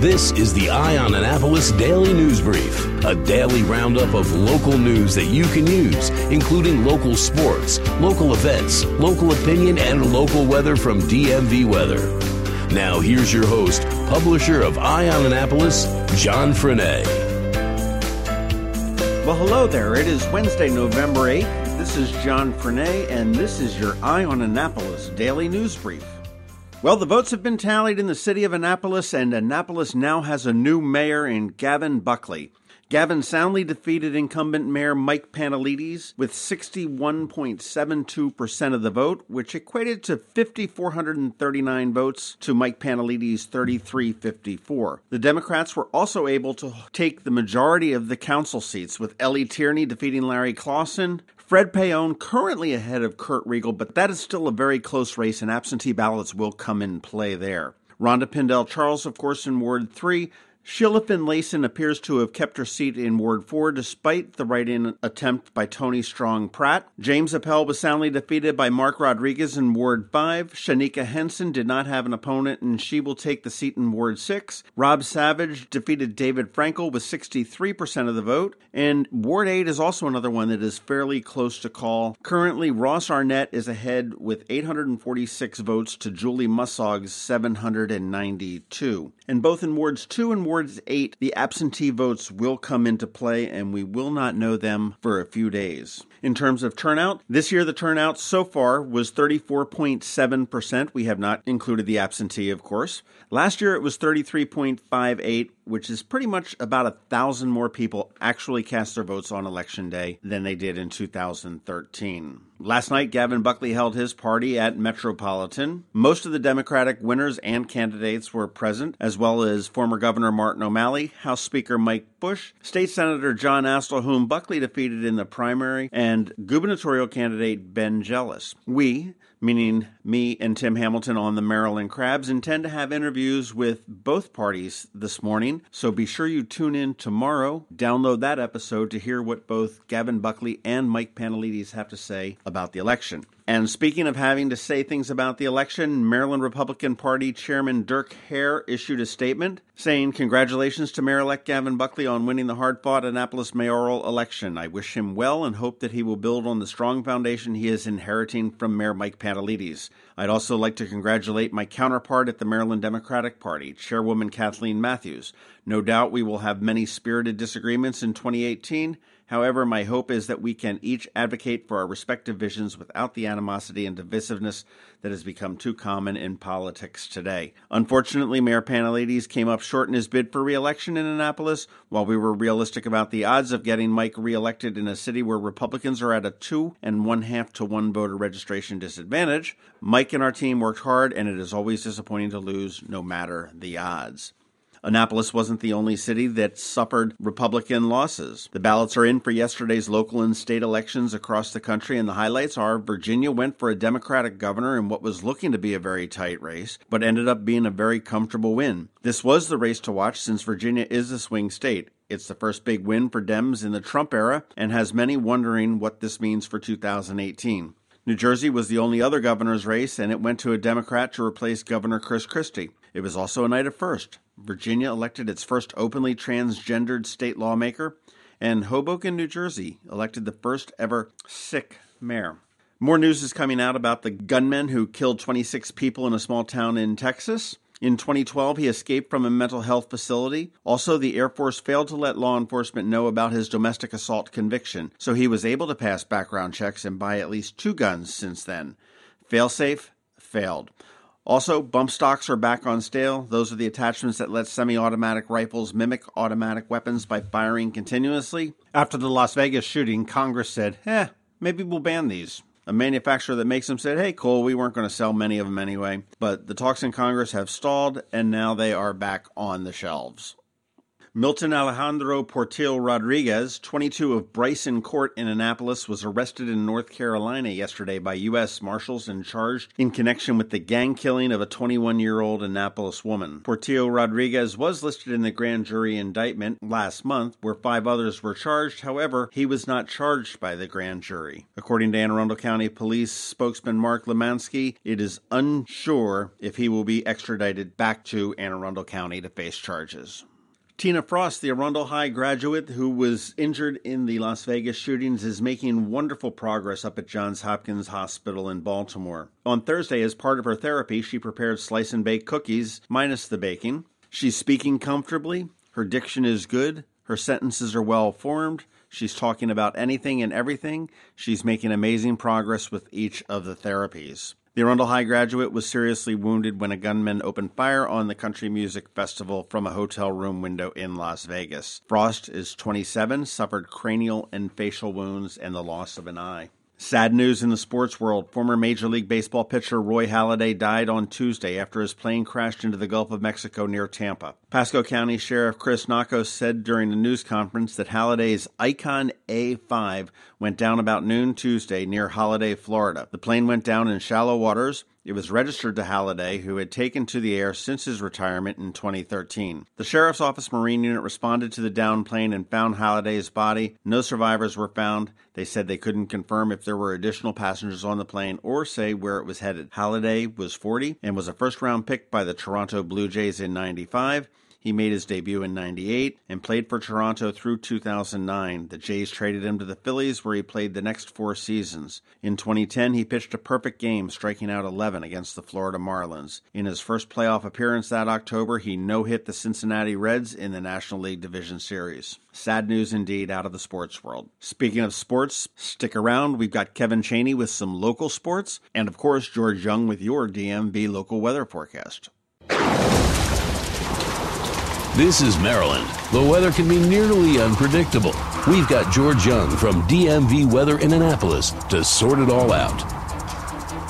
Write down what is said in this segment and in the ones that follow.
This is the Eye on Annapolis Daily News Brief, a daily roundup of local news that you can use, including local sports, local events, local opinion, and local weather from DMV Weather. Now, here's your host, publisher of Eye on Annapolis, John Frenaye. Well, hello there. It is Wednesday, November 8th. This is John Frenaye, and this is your Eye on Annapolis Daily News Brief. Well, the votes have been tallied in the city of Annapolis, and Annapolis now has a new mayor in Gavin Buckley. Gavin soundly defeated incumbent Mayor Mike Pantelides with 61.72% of the vote, which equated to 5,439 votes to Mike Pantelides' 3,354. The Democrats were also able to take the majority of the council seats, with Elly Tierney defeating Larry Clausen, Fred Paone currently ahead of Kurt Riegel, but that is still a very close race, and absentee ballots will come in play there. Rhonda Pindell Charles, of course, in Ward 3, Sheila Finlayson appears to have kept her seat in Ward 4 despite the write in attempt by Toni Strong Pratt. James Appel was soundly defeated by Mark Rodriguez in Ward 5. Shaneka Henson did not have an opponent and she will take the seat in Ward 6. Rob Savage defeated David Frankel with 63% of the vote. And Ward 8 is also another one that is fairly close to call. Currently, Ross Arnett is ahead with 846 votes to Julie Mussog's 792. And both in Wards 2 and Ward Wards 8, the absentee votes will come into play, and we will not know them for a few days. In terms of turnout, this year the turnout so far was 34.7%. We have not included the absentee, of course. Last year it was 33.58, which is pretty much about a thousand more people actually cast their votes on election day than they did in 2013. Last night, Gavin Buckley held his party at Metropolitan. Most of the Democratic winners and candidates were present, as well as former Governor Martin O'Malley, House Speaker Mike Busch, State Senator John Astle, whom Buckley defeated in the primary, and gubernatorial candidate Ben Jealous. We, meaning me and Tim Hamilton on the Maryland Crabs, intend to have interviews with both parties this morning. So be sure you tune in tomorrow. Download that episode to hear what both Gavin Buckley and Mike Pantelides have to say about the election. And speaking of having to say things about the election, Maryland Republican Party Chairman Dirk Haire issued a statement saying, Congratulations to Mayor elect Gavin Buckley on winning the hard fought Annapolis mayoral election. I wish him well and hope that he will build on the strong foundation he is inheriting from Mayor Mike Pantelides. I'd also like to congratulate my counterpart at the Maryland Democratic Party, Chairwoman Kathleen Matthews. No doubt we will have many spirited disagreements in 2018. However, my hope is that we can each advocate for our respective visions without the animosity and divisiveness that has become too common in politics today. Unfortunately, Mayor Pantelides came up short in his bid for re-election in Annapolis. While we were realistic about the odds of getting Mike re-elected in a city where Republicans are at a two and one half to one voter registration disadvantage, Mike and our team worked hard, and it is always disappointing to lose no matter the odds. Annapolis wasn't the only city that suffered Republican losses. The ballots are in for yesterday's local and state elections across the country, and the highlights are Virginia went for a Democratic governor in what was looking to be a very tight race, but ended up being a very comfortable win. This was the race to watch since Virginia is a swing state. It's the first big win for Dems in the Trump era and has many wondering what this means for 2018. New Jersey was the only other governor's race, and it went to a Democrat to replace Governor Chris Christie. It was also a night of first. Virginia elected its first openly transgendered state lawmaker, and Hoboken, New Jersey elected the first ever Sikh mayor. More news is coming out about the gunman who killed 26 people in a small town in Texas. In 2012, he escaped from a mental health facility. Also, the Air Force failed to let law enforcement know about his domestic assault conviction, so he was able to pass background checks and buy at least two guns since then. Failsafe failed. Also, bump stocks are back on sale. Those are the attachments that let semi automatic rifles mimic automatic weapons by firing continuously. After the Las Vegas shooting, Congress said, eh, maybe we'll ban these a manufacturer that makes them said, hey, cool, we weren't going to sell many of them anyway. But the talks in Congress have stalled, and now they are back on the shelves. Milton Alejandro Portillo Rodriguez, 22 of Bryson Court in Annapolis, was arrested in North Carolina yesterday by U.S. Marshals and charged in connection with the gang killing of a 21 year old Annapolis woman. Portillo Rodriguez was listed in the grand jury indictment last month, where five others were charged. However, he was not charged by the grand jury. According to Anne Arundel County Police spokesman Mark Lemansky, it is unsure if he will be extradited back to Anne Arundel County to face charges. Tina Frost, the Arundel High graduate who was injured in the Las Vegas shootings, is making wonderful progress up at Johns Hopkins Hospital in Baltimore. On Thursday, as part of her therapy, she prepared slice and bake cookies, minus the baking. She's speaking comfortably, her diction is good, her sentences are well formed, she's talking about anything and everything, she's making amazing progress with each of the therapies. The Arundel High graduate was seriously wounded when a gunman opened fire on the Country Music Festival from a hotel room window in Las Vegas. Frost is 27, suffered cranial and facial wounds, and the loss of an eye. Sad news in the sports world. Former Major League Baseball pitcher Roy Halladay died on Tuesday after his plane crashed into the Gulf of Mexico near Tampa. Pasco County Sheriff Chris Nocco said during the news conference that Halladay's Icon A5 went down about noon Tuesday near Holiday, Florida. The plane went down in shallow waters. It was registered to Halladay, who had taken to the air since his retirement in 2013. The Sheriff's Office Marine Unit responded to the downed plane and found Halladay's body. No survivors were found. They said they couldn't confirm if there were additional passengers on the plane or say where it was headed. Halladay was 40 and was a first round pick by the Toronto Blue Jays in 95. He made his debut in 98 and played for Toronto through 2009. The Jays traded him to the Phillies, where he played the next four seasons. In 2010, he pitched a perfect game, striking out 11 against the Florida Marlins. In his first playoff appearance that October, he no hit the Cincinnati Reds in the National League Division Series. Sad news indeed out of the sports world. Speaking of sports, stick around. We've got Kevin Chaney with some local sports, and of course, George Young with your DMV local weather forecast. This is Maryland. The weather can be nearly unpredictable. We've got George Young from DMV Weather in Annapolis to sort it all out.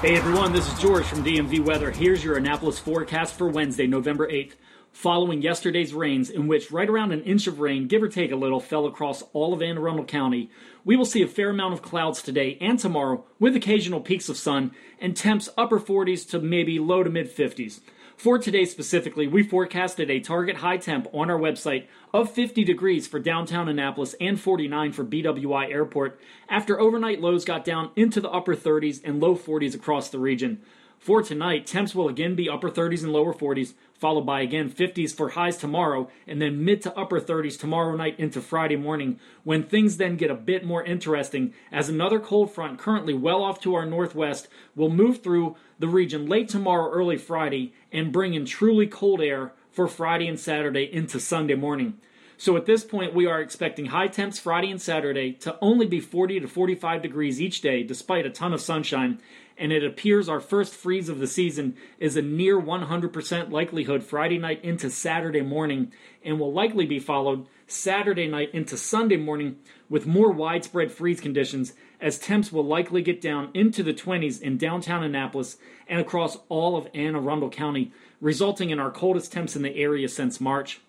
Hey everyone, this is George from DMV Weather. Here's your Annapolis forecast for Wednesday, November 8th. Following yesterday's rains, in which right around an inch of rain, give or take a little, fell across all of Anne Arundel County, we will see a fair amount of clouds today and tomorrow, with occasional peaks of sun and temps upper 40s to maybe low to mid 50s. For today specifically, we forecasted a target high temp on our website of 50 degrees for downtown Annapolis and 49 for BWI Airport after overnight lows got down into the upper 30s and low 40s across the region. For tonight, temps will again be upper 30s and lower 40s, followed by again 50s for highs tomorrow, and then mid to upper 30s tomorrow night into Friday morning, when things then get a bit more interesting as another cold front currently well off to our northwest will move through the region late tomorrow, early Friday, and bring in truly cold air for Friday and Saturday into Sunday morning. So at this point, we are expecting high temps Friday and Saturday to only be 40 to 45 degrees each day, despite a ton of sunshine. And it appears our first freeze of the season is a near 100% likelihood Friday night into Saturday morning, and will likely be followed Saturday night into Sunday morning with more widespread freeze conditions as temps will likely get down into the 20s in downtown Annapolis and across all of Anne Arundel County, resulting in our coldest temps in the area since March.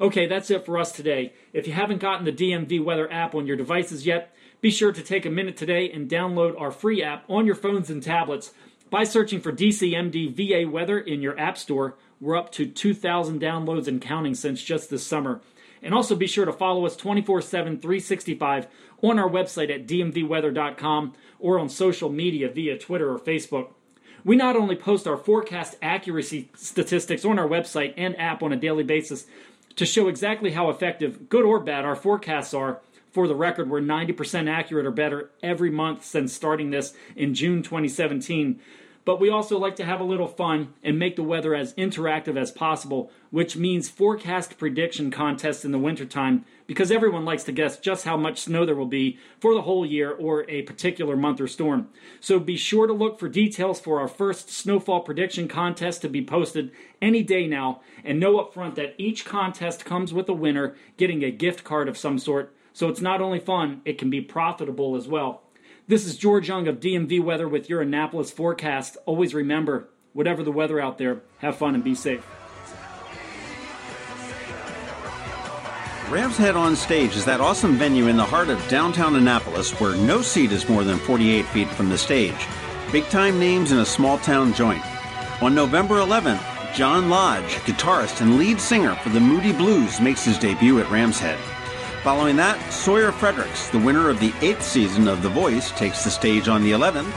Okay, that's it for us today. If you haven't gotten the DMV Weather app on your devices yet, be sure to take a minute today and download our free app on your phones and tablets by searching for DCMD VA Weather in your App Store. We're up to 2,000 downloads and counting since just this summer. And also be sure to follow us 24 7, 365 on our website at dmvweather.com or on social media via Twitter or Facebook. We not only post our forecast accuracy statistics on our website and app on a daily basis to show exactly how effective, good or bad, our forecasts are. For the record, we're 90% accurate or better every month since starting this in June 2017 but we also like to have a little fun and make the weather as interactive as possible, which means forecast prediction contests in the wintertime because everyone likes to guess just how much snow there will be for the whole year or a particular month or storm. So be sure to look for details for our first snowfall prediction contest to be posted any day now, and know up front that each contest comes with a winner getting a gift card of some sort. So it's not only fun, it can be profitable as well. This is George Young of DMV Weather with your Annapolis forecast. Always remember, whatever the weather out there, have fun and be safe. Rams Head on Stage is that awesome venue in the heart of downtown Annapolis where no seat is more than 48 feet from the stage. Big time names in a small town joint. On November 11th, John Lodge, guitarist and lead singer for the Moody Blues, makes his debut at Rams Head. Following that, Sawyer Fredericks, the winner of the eighth season of The Voice, takes the stage on the 11th.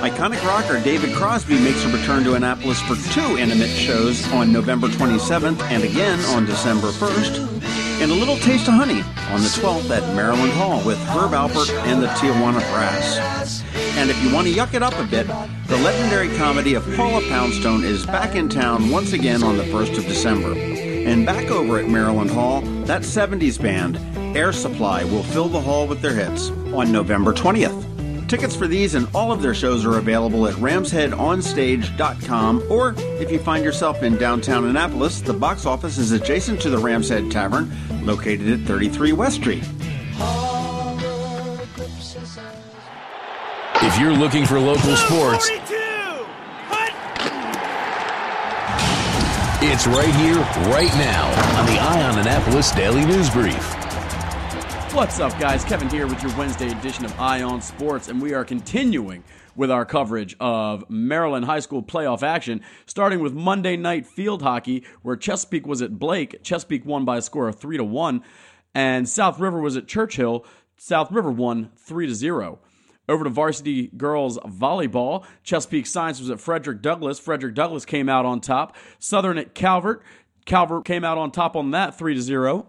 Iconic rocker David Crosby makes a return to Annapolis for two intimate shows on November 27th and again on December 1st and a little taste of honey on the 12th at Maryland Hall with Herb Alpert and the Tijuana Brass. And if you want to yuck it up a bit, the legendary comedy of Paula Poundstone is back in town once again on the 1st of December. And back over at Maryland Hall, that 70s band, Air Supply, will fill the hall with their hits on November 20th. Tickets for these and all of their shows are available at ramsheadonstage.com, or if you find yourself in downtown Annapolis, the box office is adjacent to the Rams Head Tavern, located at 33 West Street. If you're looking for local sports, it's right here, right now on the Eye on Annapolis Daily News Brief. What's up, guys? Kevin here with your Wednesday edition of Eye on Sports, and we are continuing with our coverage of Maryland high school playoff action, starting with Monday night field hockey, where Chesapeake was at Blake. Chesapeake won by a score of three to one, and South River was at Churchill. South River won three to zero. Over to varsity girls volleyball, Chesapeake Science was at Frederick Douglass. Frederick Douglass came out on top. Southern at Calvert. Calvert came out on top on that 3 to 0.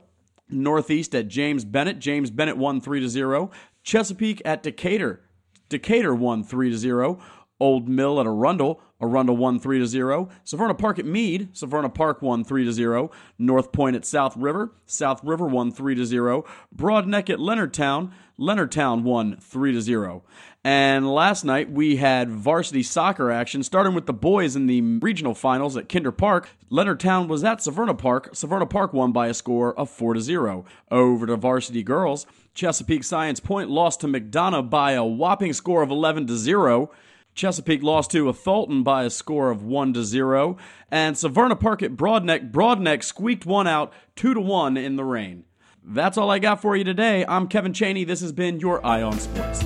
Northeast at James Bennett. James Bennett won 3 to 0. Chesapeake at Decatur. Decatur won 3 to 0. Old Mill at Arundel. Arundel won 3 to 0. Severna Park at Meade. Severna Park won 3 to 0. North Point at South River. South River won 3 to 0. Broadneck at Leonardtown. Leonardtown won 3 to 0. And last night we had varsity soccer action, starting with the boys in the regional finals at Kinder Park. Leonardtown was at Severna Park. Severna Park won by a score of 4 to 0. Over to varsity girls, Chesapeake Science Point lost to McDonough by a whopping score of 11 to 0. Chesapeake lost to Thulton by a score of 1 to 0. And Severna Park at Broadneck, Broadneck squeaked one out 2 to 1 in the rain. That's all I got for you today. I'm Kevin Chaney. This has been your Eye on Sports.